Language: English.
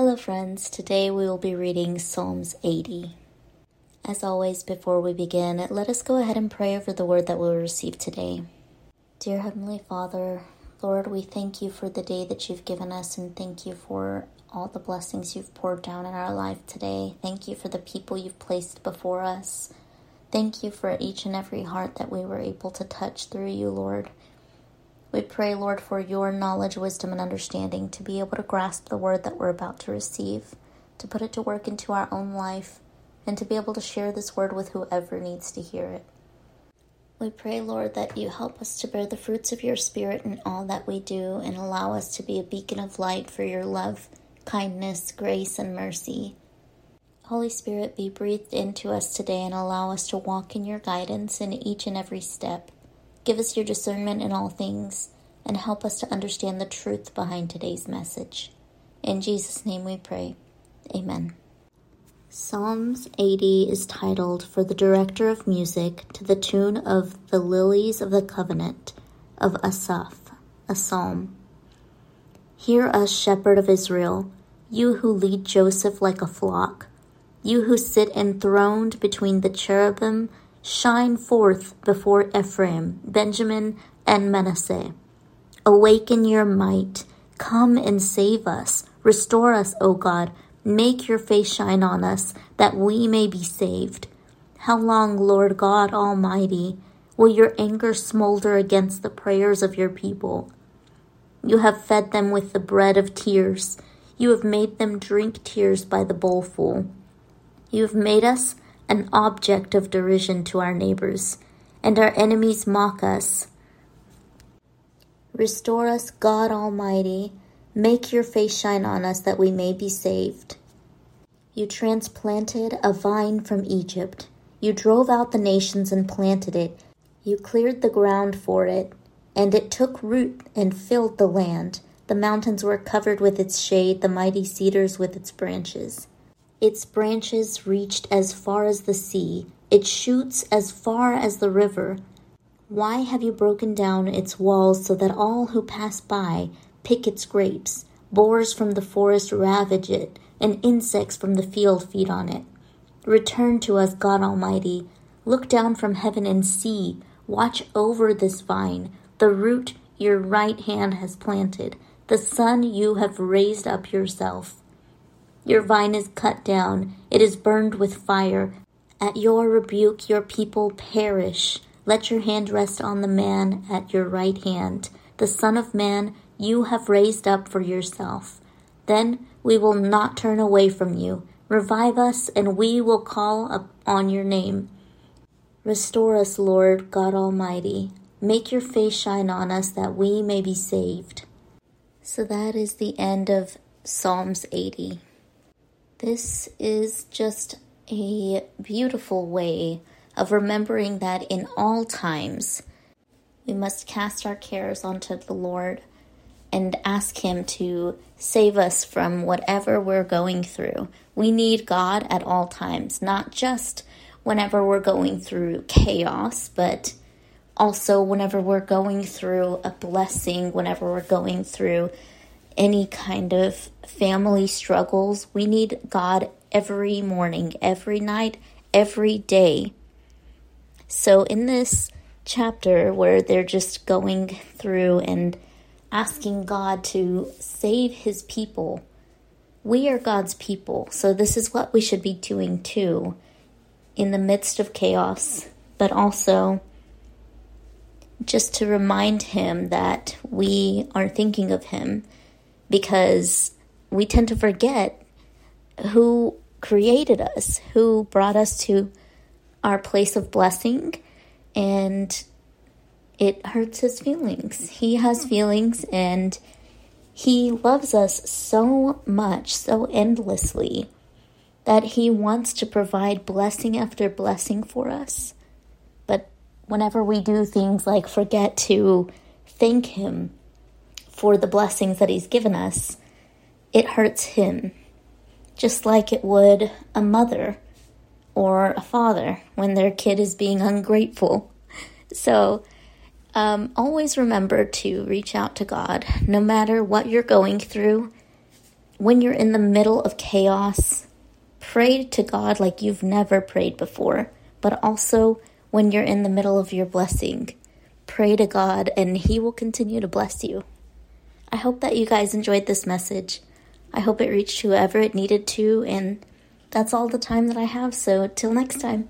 Hello, friends. Today we will be reading Psalms 80. As always, before we begin, let us go ahead and pray over the word that we'll receive today. Dear Heavenly Father, Lord, we thank you for the day that you've given us and thank you for all the blessings you've poured down in our life today. Thank you for the people you've placed before us. Thank you for each and every heart that we were able to touch through you, Lord. We pray, Lord, for your knowledge, wisdom, and understanding to be able to grasp the word that we're about to receive, to put it to work into our own life, and to be able to share this word with whoever needs to hear it. We pray, Lord, that you help us to bear the fruits of your Spirit in all that we do and allow us to be a beacon of light for your love, kindness, grace, and mercy. Holy Spirit, be breathed into us today and allow us to walk in your guidance in each and every step. Give us your discernment in all things and help us to understand the truth behind today's message. In Jesus' name we pray. Amen. Psalms 80 is titled For the Director of Music to the tune of The Lilies of the Covenant of Asaph, a psalm. Hear us, shepherd of Israel, you who lead Joseph like a flock, you who sit enthroned between the cherubim Shine forth before Ephraim, Benjamin, and Manasseh. Awaken your might. Come and save us. Restore us, O God. Make your face shine on us, that we may be saved. How long, Lord God Almighty, will your anger smolder against the prayers of your people? You have fed them with the bread of tears. You have made them drink tears by the bowlful. You have made us an object of derision to our neighbors, and our enemies mock us. Restore us, God Almighty. Make your face shine on us that we may be saved. You transplanted a vine from Egypt. You drove out the nations and planted it. You cleared the ground for it, and it took root and filled the land. The mountains were covered with its shade, the mighty cedars with its branches. Its branches reached as far as the sea, its shoots as far as the river. Why have you broken down its walls so that all who pass by pick its grapes? Boars from the forest ravage it, and insects from the field feed on it. Return to us, God Almighty. Look down from heaven and see. Watch over this vine, the root your right hand has planted, the son you have raised up yourself. Your vine is cut down, it is burned with fire. At your rebuke, your people perish. Let your hand rest on the man at your right hand, the Son of Man you have raised up for yourself. Then we will not turn away from you. Revive us, and we will call upon your name. Restore us, Lord God Almighty. Make your face shine on us that we may be saved. So that is the end of Psalms 80. This is just a beautiful way of remembering that in all times we must cast our cares onto the Lord and ask Him to save us from whatever we're going through. We need God at all times, not just whenever we're going through chaos, but also whenever we're going through a blessing, whenever we're going through any kind of family struggles. We need God every morning, every night, every day. So, in this chapter where they're just going through and asking God to save his people, we are God's people. So, this is what we should be doing too in the midst of chaos, but also just to remind him that we are thinking of him because we tend to forget who created us, who brought us to our place of blessing, and it hurts his feelings. He has hmm. feelings and he loves us so much, so endlessly, that he wants to provide blessing after blessing for us. But whenever we do things like forget to thank him for the blessings that He's given us, it hurts Him, just like it would a mother or a father when their kid is being ungrateful. So, um, always remember to reach out to God no matter what you're going through. when you're in the middle of chaos, pray to God like you've never prayed before. But also, when you're in the middle of your blessing, pray to God and He will continue to bless you. I hope that you guys enjoyed this message. I hope it reached whoever it needed to, and that's all the time that I have. So, till next time.